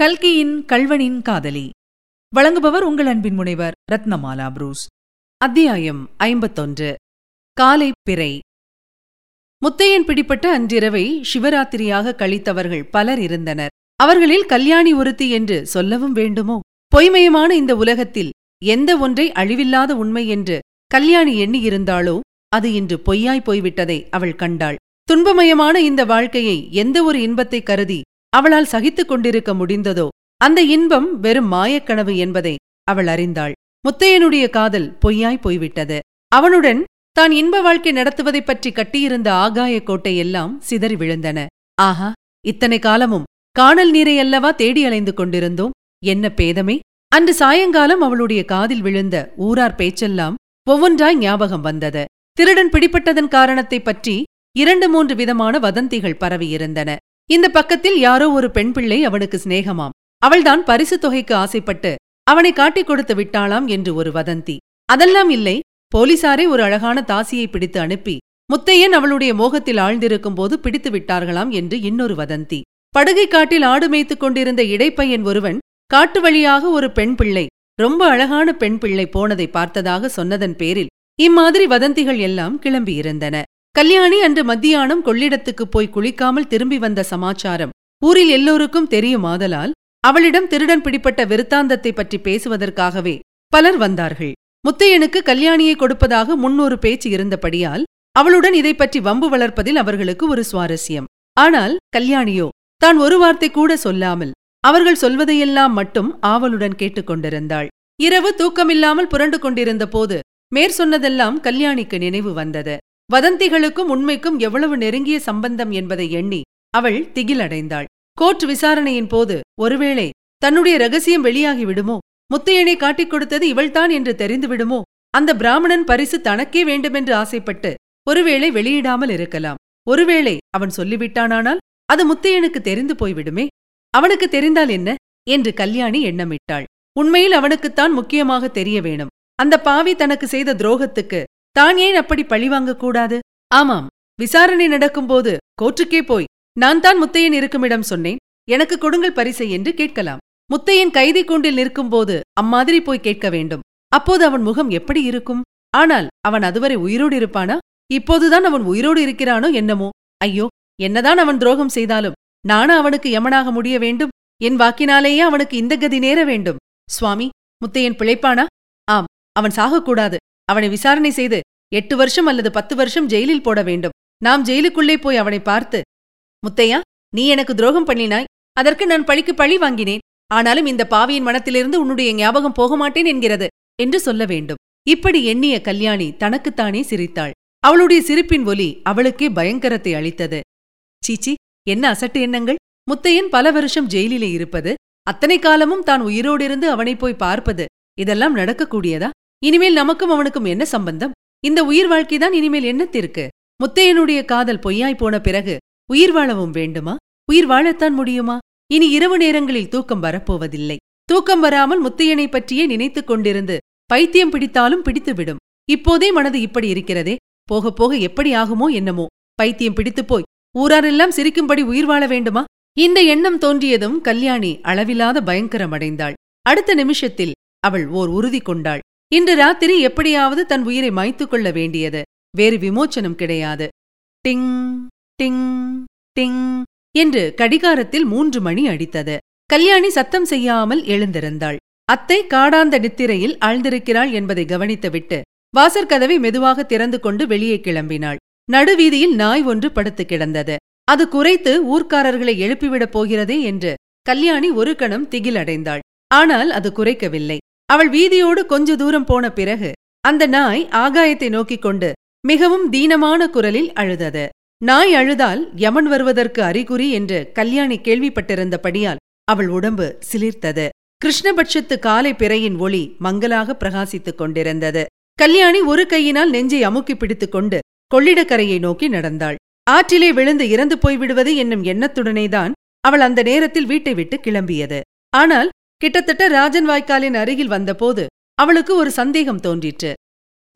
கல்கியின் கல்வனின் காதலி. வழங்குபவர் உங்கள் அன்பின் முனைவர் ரத்னமாலா புரூஸ். அத்தியாயம் ஐம்பத்தொன்று. காலை பிறை. முத்தையன் பிடிப்பட்ட அன்றிரவை சிவராத்திரியாக கழித்தவர்கள் பலர் இருந்தனர். அவர்களில் கல்யாணி ஒருத்தி என்று சொல்லவும் வேண்டுமோ? பொய்மயமான இந்த உலகத்தில் எந்த ஒன்றை அழிவில்லாத உண்மை என்று கல்யாணி எண்ணியிருந்தாளோ அது இன்று பொய்யாய் போய்விட்டதை அவள் கண்டாள். துன்பமயமான இந்த வாழ்க்கையை எந்த ஒரு இன்பத்தை கருதி அவளால் சகித்துக் கொண்டிருக்க முடிந்ததோ? அந்த இன்பம் வெறும் மாயக்கனவு என்பதை அவள் அறிந்தாள். முத்தையனுடைய காதல் பொய்யாய் போய்விட்டது. அவனுடன் தான் இன்ப வாழ்க்கை நடத்துவதைப் பற்றி கட்டியிருந்த ஆகாய கோட்டை எல்லாம் சிதறி விழுந்தன. ஆஹா இத்தனை காலமும் காணல் நீரை அல்லவா தேடி அலைந்து கொண்டிருந்தோம்? என்ன பேதமே? அன்று சாயங்காலம் அவளுடைய காதில் விழுந்த ஊரார் பேச்செல்லாம் ஒவ்வொன்றாய் ஞாபகம் வந்தது. திருடன் பிடிப்பட்டதன் காரணத்தைப் பற்றி இரண்டு மூன்று விதமான வதந்திகள் பரவியிருந்தன. இந்த பக்கத்தில் யாரோ ஒரு பெண் பிள்ளை அவனுக்கு சிநேகமாம். அவள்தான் பரிசு தொகைக்கு ஆசைப்பட்டு அவனை காட்டிக் கொடுத்து விட்டாளாம் என்று ஒரு வதந்தி. அதெல்லாம் இல்லை போலீசாரே ஒரு அழகான தாசியை பிடித்து அனுப்பி முத்தையன் அவளுடைய மோகத்தில் ஆழ்ந்திருக்கும் போது பிடித்து விட்டார்களாம் என்று இன்னொரு வதந்தி. படுகை காட்டில் ஆடு மேய்த்துக் கொண்டிருந்த இடைப்பையன் ஒருவன் காட்டு வழியாக ஒரு பெண் பிள்ளை ரொம்ப அழகான பெண் பிள்ளை போனதை பார்த்ததாக சொன்னதன் பேரில் இம்மாதிரி வதந்திகள் எல்லாம் கிளம்பியிருந்தன. கல்யாணி அன்று மத்தியானம் கொள்ளிடத்துக்குப் போய் குளிக்காமல் திரும்பி வந்த சமாச்சாரம். ஊரில் எல்லோருக்கும் தெரியுமாதலால் அவளிடம் திருடன் பிடிப்பட்ட விருத்தாந்தத்தை பற்றி பேசுவதற்காகவே பலர் வந்தார்கள். முத்தையனுக்கு கல்யாணியை கொடுப்பதாக முன்னொரு பேச்சு இருந்தபடியால் அவளுடன் இதை பற்றி வம்பு வளர்ப்பதில் அவர்களுக்கு ஒரு சுவாரஸ்யம். ஆனால் கல்யாணியோ தான் ஒரு வார்த்தை கூட சொல்லாமல் அவர்கள் சொல்வதையெல்லாம் மட்டும் ஆவலுடன் கேட்டுக்கொண்டிருந்தாள் இரவு தூக்கமில்லாமல் புரண்டு கொண்டிருந்த போது மேற் சொன்னதெல்லாம் கல்யாணிக்கு நினைவு வந்தது. வதந்திகளுக்கும் உண்மைக்கும் எவ்வளவு நெருங்கிய சம்பந்தம் என்பதை எண்ணி அவள் திகிலடைந்தாள். கோர்ட் விசாரணையின் போது ஒருவேளை தன்னுடைய ரகசியம் வெளியாகி விடுமோ? முத்தையனை காட்டிக் கொடுத்தது இவள்தான் என்று தெரிந்து விடுமோ? அந்த பிராமணன் பரிசு தனக்கே வேண்டுமென்று ஆசைப்பட்டு ஒருவேளை வெளியிடாமல் இருக்கலாம். ஒருவேளை அவன் சொல்லிவிட்டானானால் அது முத்தையனுக்கு தெரிந்து போய்விடுமே? அவனுக்கு தெரிந்தால் என்ன? என்று கல்யாணி எண்ணமிட்டாள். உண்மையில் அவனுக்குத்தான் முக்கியமாக தெரிய வேணும். அந்த பாவி தனக்கு செய்த துரோகத்துக்கு தான் ஏன் அப்படி பழிவாங்கக் கூடாது? ஆமாம் விசாரணை நடக்கும்போது கோர்ட்டுக்கே போய் நான் தான் முத்தையன் இருக்குமிடம் சொன்னேன் எனக்கு கொடுங்கள் பரிசை என்று கேட்கலாம். முத்தையன் கைதி கூண்டில் நிற்கும்போது அம்மாதிரி போய் கேட்க வேண்டும். அப்போது அவன் முகம் எப்படி இருக்கும்? ஆனால் அவன் அதுவரை உயிரோடு இருப்பானா? இப்போதுதான் அவன் உயிரோடு இருக்கிறானோ என்னமோ? ஐயோ என்னதான் அவன் துரோகம் செய்தாலும் நானா அவனுக்கு யமனாக முடிய வேண்டும்? என் வாக்கினாலேயே அவனுக்கு இந்த கதி நேர வேண்டும். சுவாமி முத்தையன் பிழைப்பானா? ஆம் அவன் சாகக்கூடாது. அவனை விசாரணை செய்து எட்டு வருஷம் அல்லது பத்து வருஷம் ஜெயிலில் போட வேண்டும். நாம் ஜெயிலுக்குள்ளே போய் அவனை பார்த்து முத்தையா நீ எனக்கு துரோகம் பண்ணினாய். அதற்கு நான் பழிக்கு பழி வாங்கினேன். ஆனாலும் இந்த பாவியின் மனத்திலிருந்து உன்னுடைய ஞாபகம் போக மாட்டேன் என்கிறது என்று சொல்ல வேண்டும். இப்படி எண்ணிய கல்யாணி தனக்குத்தானே சிரித்தாள். அவளுடைய சிரிப்பின் ஒலி அவளுக்கே பயங்கரத்தை அளித்தது. சீச்சி என்ன அசட்டு எண்ணங்கள்? முத்தையன் பல வருஷம் ஜெயிலிலே இருப்பது அத்தனை காலமும் தான் உயிரோடிருந்து அவனை போய் பார்ப்பது இதெல்லாம் நடக்கக்கூடியதா? இனிமேல் நமக்கும் அவனுக்கும் என்ன சம்பந்தம்? இந்த உயிர் வாழ்க்கைதான் இனிமேல் என்னத்திற்கு முத்தையனுடைய காதல் பொய்யாய் போன பிறகு உயிர் வாழவும் வேண்டுமா? உயிர் வாழத்தான் முடியுமா? இனி இரவு நேரங்களில் தூக்கம் வரப்போவதில்லை. தூக்கம் வராமல் முத்தையனை பற்றியே நினைத்துக் கொண்டிருந்து பைத்தியம் பிடித்தாலும் பிடித்துவிடும். இப்போதே மனது இப்படி இருக்கிறதே? போக போக எப்படி ஆகுமோ என்னமோ? பைத்தியம் பிடித்துப் போய் ஊராரெல்லாம் சிரிக்கும்படி உயிர் வாழ வேண்டுமா? இந்த எண்ணம் தோன்றியதும் கல்யாணி அளவில்லாத பயங்கரமடைந்தாள் அடுத்த நிமிஷத்தில் அவள் ஓர் உறுதி கொண்டாள். இன்று ராத்திரி எப்படியாவது தன் உயிரை மாய்த்துக் கொள்ள வேண்டியது. வேறு விமோச்சனம் கிடையாது. டிங் டிங் டிங் என்று கடிகாரத்தில் மூன்று மணி அடித்தது. கல்யாணி சத்தம் செய்யாமல் எழுந்திருந்தாள். அத்தை காடாந்த நித்திரையில் ஆழ்ந்திருக்கிறாள் என்பதை கவனித்துவிட்டு வாசற்கதவை மெதுவாக திறந்து கொண்டு வெளியே கிளம்பினாள். நடுவீதியில் நாய் ஒன்று படுத்து கிடந்தது. அது குறைத்து ஊர்க்காரர்களை எழுப்பிவிடப் போகிறதே என்று கல்யாணி ஒரு கணம் திகிலடைந்தாள். ஆனால் அது குறைக்கவில்லை. அவள் வீதியோடு கொஞ்ச தூரம் போன பிறகு அந்த நாய் ஆகாயத்தை நோக்கிக் கொண்டு மிகவும் தீனமான குரலில் அழுதது. நாய் அழுதால் யமன் வருவதற்கு அறிகுறி என்று கல்யாணி கேள்விப்பட்டிருந்தபடியால் அவள் உடம்பு சிலிர்த்தது. கிருஷ்ணபட்சத்து காலை பிறையின் ஒளி மங்கலாக பிரகாசித்துக் கொண்டிருந்தது. கல்யாணி ஒரு கையினால் நெஞ்சை அமுக்கி பிடித்துக் கொண்டு கொள்ளிடக்கரையை நோக்கி நடந்தாள். ஆற்றிலே விழுந்து இறந்து போய்விடுவது என்னும் எண்ணத்துடனேதான் அவள் அந்த நேரத்தில் வீட்டை விட்டு கிளம்பியது. ஆனால் கிட்டத்தட்ட ராஜன் வாய்க்காலின் அருகில் வந்தபோது அவளுக்கு ஒரு சந்தேகம் தோன்றிற்று.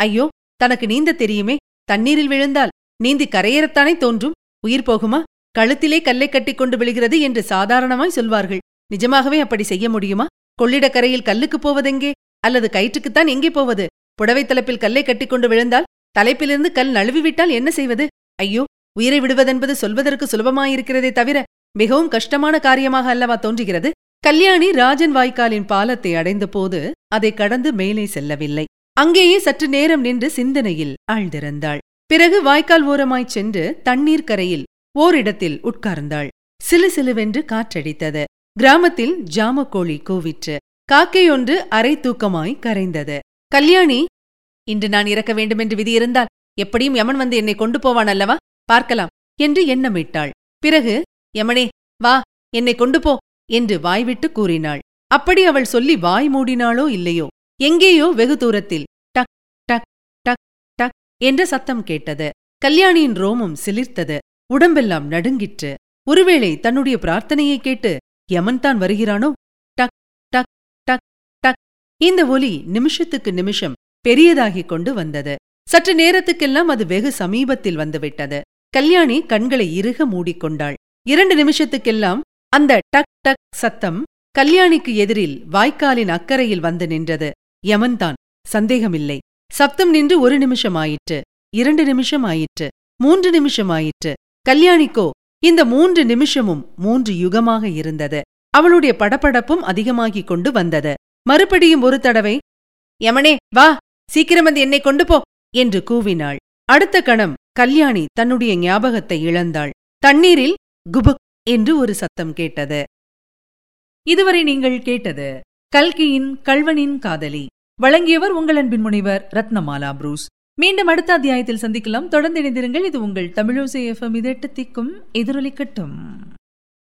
ஐயோ தனக்கு நீந்த தெரியுமே தண்ணீரில் விழுந்தால் நீந்தி கரையேறத்தானே தோன்றும்? உயிர் போகுமா? கழுத்திலே கல்லை கட்டிக் கொண்டு விழுகிறது என்று சாதாரணமாய் சொல்வார்கள். நிஜமாகவே அப்படி செய்ய முடியுமா? கொள்ளிடக்கரையில் கல்லுக்கு போவதெங்கே? அல்லது கயிற்றுக்குத்தான் எங்கே போவது? புடவை தலைப்பில் கல்லை கட்டிக்கொண்டு விழுந்தால் தலைப்பிலிருந்து கல் நழுவிவிட்டால் என்ன செய்வது? ஐயோ உயிரை விடுவதென்பது சொல்வதற்கு சுலபமாயிருக்கிறதே தவிர மிகவும் கஷ்டமான காரியமாக அல்லவா தோன்றுகிறது? கல்யாணி ராஜன் வாய்க்காலின் பாலத்தை அடைந்தபோது அதை கடந்து மேலே செல்லவில்லை. அங்கேயே சற்று நேரம் நின்று சிந்தனையில் ஆழ்ந்திருந்தாள். பிறகு வாய்க்கால் ஓரமாய்ச் சென்று தண்ணீர் கரையில் ஓரிடத்தில் உட்கார்ந்தாள். சிலு சிலுவென்று காற்றடித்தது. கிராமத்தில் ஜாமக்கோழி கூவிற்று. காக்கை ஒன்று அரை தூக்கமாய் கரைந்தது. கல்யாணி இன்று நான் இறக்க வேண்டுமென்று விதி இருந்தால் எப்படியும் யமன் வந்து என்னை கொண்டு போவான் அல்லவா பார்க்கலாம் என்று எண்ணமிட்டாள். பிறகு யமனே வா என்னை கொண்டு போ என்று வாய்விட்டு கூறினாள். அப்படி அவள் சொல்லி வாய் மூடினாளோ இல்லையோ? எங்கேயோ வெகு தூரத்தில் டக் டக் டக் டக் என்ற சத்தம் கேட்டது. கல்யாணியின் ரோமம் சிலிர்த்தது. உடம்பெல்லாம் நடுங்கிற்று. ஒருவேளை தன்னுடைய பிரார்த்தனையை கேட்டு யமன்தான் வருகிறானோ? டக் டக் டக் டக். இந்த ஒலி நிமிஷத்துக்கு நிமிஷம் பெரியதாகிக் கொண்டு வந்தது. சற்று நேரத்துக்கெல்லாம் அது வெகு சமீபத்தில் வந்துவிட்டது. கல்யாணி கண்களை இறுக மூடிக்கொண்டாள். இரண்டு நிமிஷத்துக்கெல்லாம் அந்த டக் டக் சத்தம் கல்யாணிக்கு எதிரில் வாய்க்காலின் அக்கறையில் வந்து நின்றது. யமன்தான் சந்தேகமில்லை. சப்தம் நின்று ஒரு நிமிஷம் ஆயிற்று இரண்டு நிமிஷம் ஆயிற்று மூன்று நிமிஷம் ஆயிற்று கல்யாணிக்கோ இந்த மூன்று நிமிஷமும் மூன்று யுகமாக இருந்தது. அவளுடைய படபடப்பும் அதிகமாகிக் கொண்டு வந்தது. மறுபடியும் ஒரு தடவை யமனே வா சீக்கிரம் வந்து என்னை கொண்டு போ என்று கூவினாள். அடுத்த கணம் கல்யாணி தன்னுடைய ஞாபகத்தை இழந்தாள். தண்ணீரில் குபுக் என்று ஒரு சத்தம் கேட்டது. இதுவரை நீங்கள் கேட்டது கல்கியின் கல்வனின் காதலி. வழங்கியவர் உங்கள் அன்பின் முனைவர் ரத்னமாலா புரூஸ். மீண்டும் அடுத்த அத்தியாயத்தில் சந்திக்கலாம். தொடர்ந்து இணைந்திருங்கள். இது உங்கள் தமிழோசை எஃப்எம் இதெட்டு திக்கும் எதிரொலிக்கட்டும்.